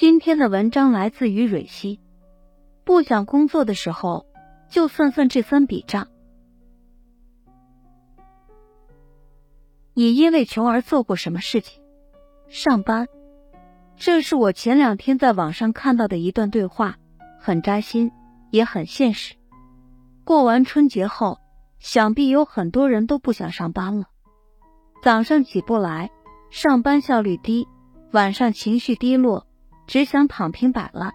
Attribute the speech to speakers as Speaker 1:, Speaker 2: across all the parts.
Speaker 1: 今天的文章来自于蕊希。不想工作的时候，就算算这三笔账。你因为穷而做过什么事情？上班。这是我前两天在网上看到的一段对话，很扎心，也很现实。过完春节后，想必有很多人都不想上班了。早上起不来，上班效率低；晚上情绪低落，只想躺平摆烂。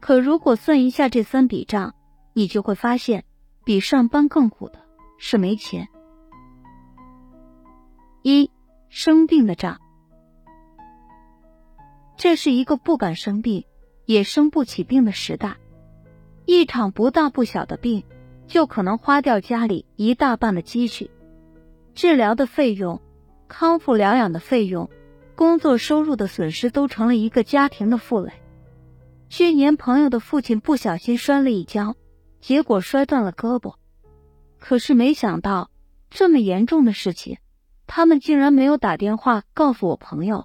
Speaker 1: 可如果算一下这三笔账，你就会发现，比上班更苦的是没钱。一生病的账。这是一个不敢生病，也生不起病的时代。一场不大不小的病，就可能花掉家里一大半的积蓄。治疗的费用、康复疗养的费用、工作收入的损失，都成了一个家庭的负累。去年朋友的父亲不小心摔了一跤，结果摔断了胳膊。可是没想到，这么严重的事情，他们竟然没有打电话告诉我朋友。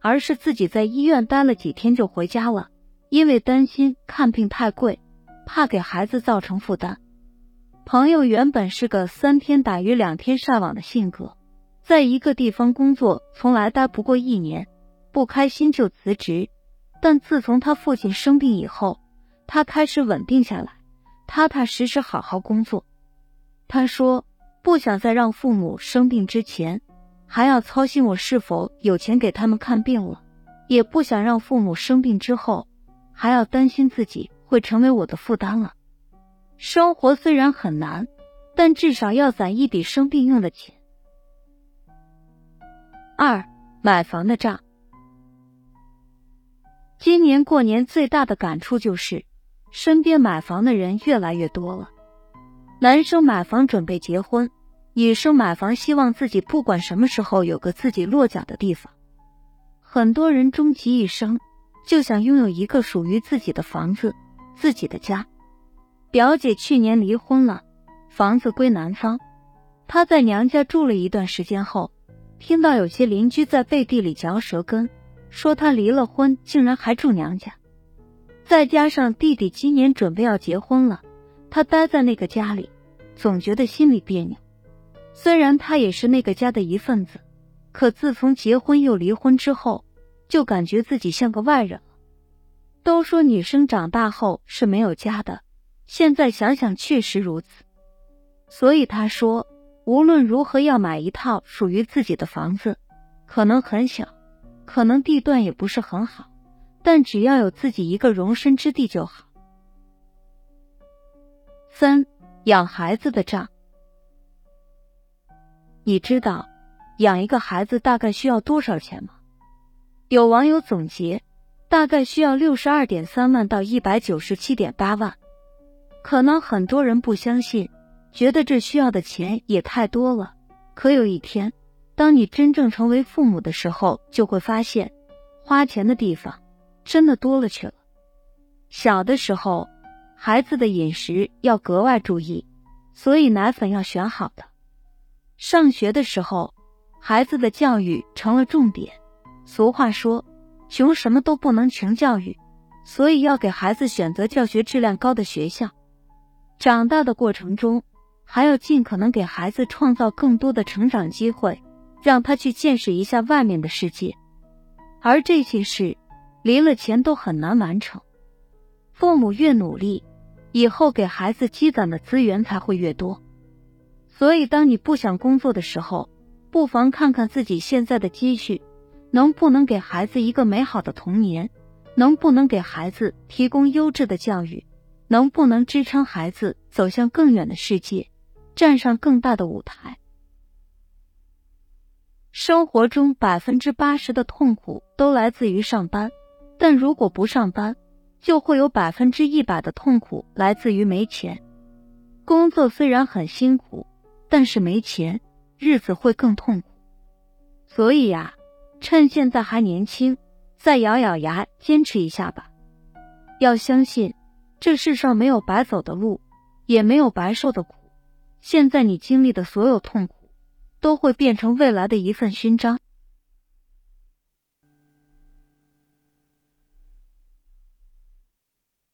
Speaker 1: 而是自己在医院待了几天就回家了，因为担心看病太贵，怕给孩子造成负担。朋友原本是个三天打鱼两天晒网的性格，在一个地方工作从来待不过一年，不开心就辞职。但自从他父亲生病以后，他开始稳定下来，踏踏实实好好工作。他说不想再让父母生病之前。还要操心我是否有钱给他们看病了，也不想让父母生病之后还要担心自己会成为我的负担了。生活虽然很难，但至少要攒一笔生病用的钱。二，买房的账。今年过年最大的感触就是，身边买房的人越来越多了。男生买房准备结婚。女生买房，希望自己不管什么时候有个自己落脚的地方。很多人终其一生就想拥有一个属于自己的房子、自己的家。表姐去年离婚了，房子归男方。她在娘家住了一段时间后，听到有些邻居在背地里嚼舌根，说她离了婚竟然还住娘家。再加上弟弟今年准备要结婚了，她待在那个家里，总觉得心里别扭。虽然他也是那个家的一份子，可自从结婚又离婚之后，就感觉自己像个外人了。都说女生长大后是没有家的，现在想想确实如此。所以他说，无论如何要买一套属于自己的房子，可能很小，可能地段也不是很好，但只要有自己一个容身之地就好。三，养孩子的账。你知道养一个孩子大概需要多少钱吗？有网友总结，大概需要六十二点三万到一百九十七点八万。可能很多人不相信，觉得这需要的钱也太多了。可有一天，当你真正成为父母的时候，就会发现，花钱的地方真的多了去了。小的时候，孩子的饮食要格外注意，所以奶粉要选好的。上学的时候，孩子的教育成了重点。俗话说，穷什么都不能穷教育，所以要给孩子选择教学质量高的学校。长大的过程中，还要尽可能给孩子创造更多的成长机会，让他去见识一下外面的世界。而这些事，离了钱都很难完成。父母越努力，以后给孩子积攒的资源才会越多。所以，当你不想工作的时候，不妨看看自己现在的积蓄，能不能给孩子一个美好的童年，能不能给孩子提供优质的教育，能不能支撑孩子走向更远的世界，站上更大的舞台。生活中百分之八十的痛苦都来自于上班，但如果不上班，就会有百分之一百的痛苦来自于没钱。工作虽然很辛苦。但是没钱，日子会更痛苦。所以呀，趁现在还年轻，再咬咬牙坚持一下吧。要相信，这世上没有白走的路，也没有白受的苦。现在你经历的所有痛苦，都会变成未来的一份勋章。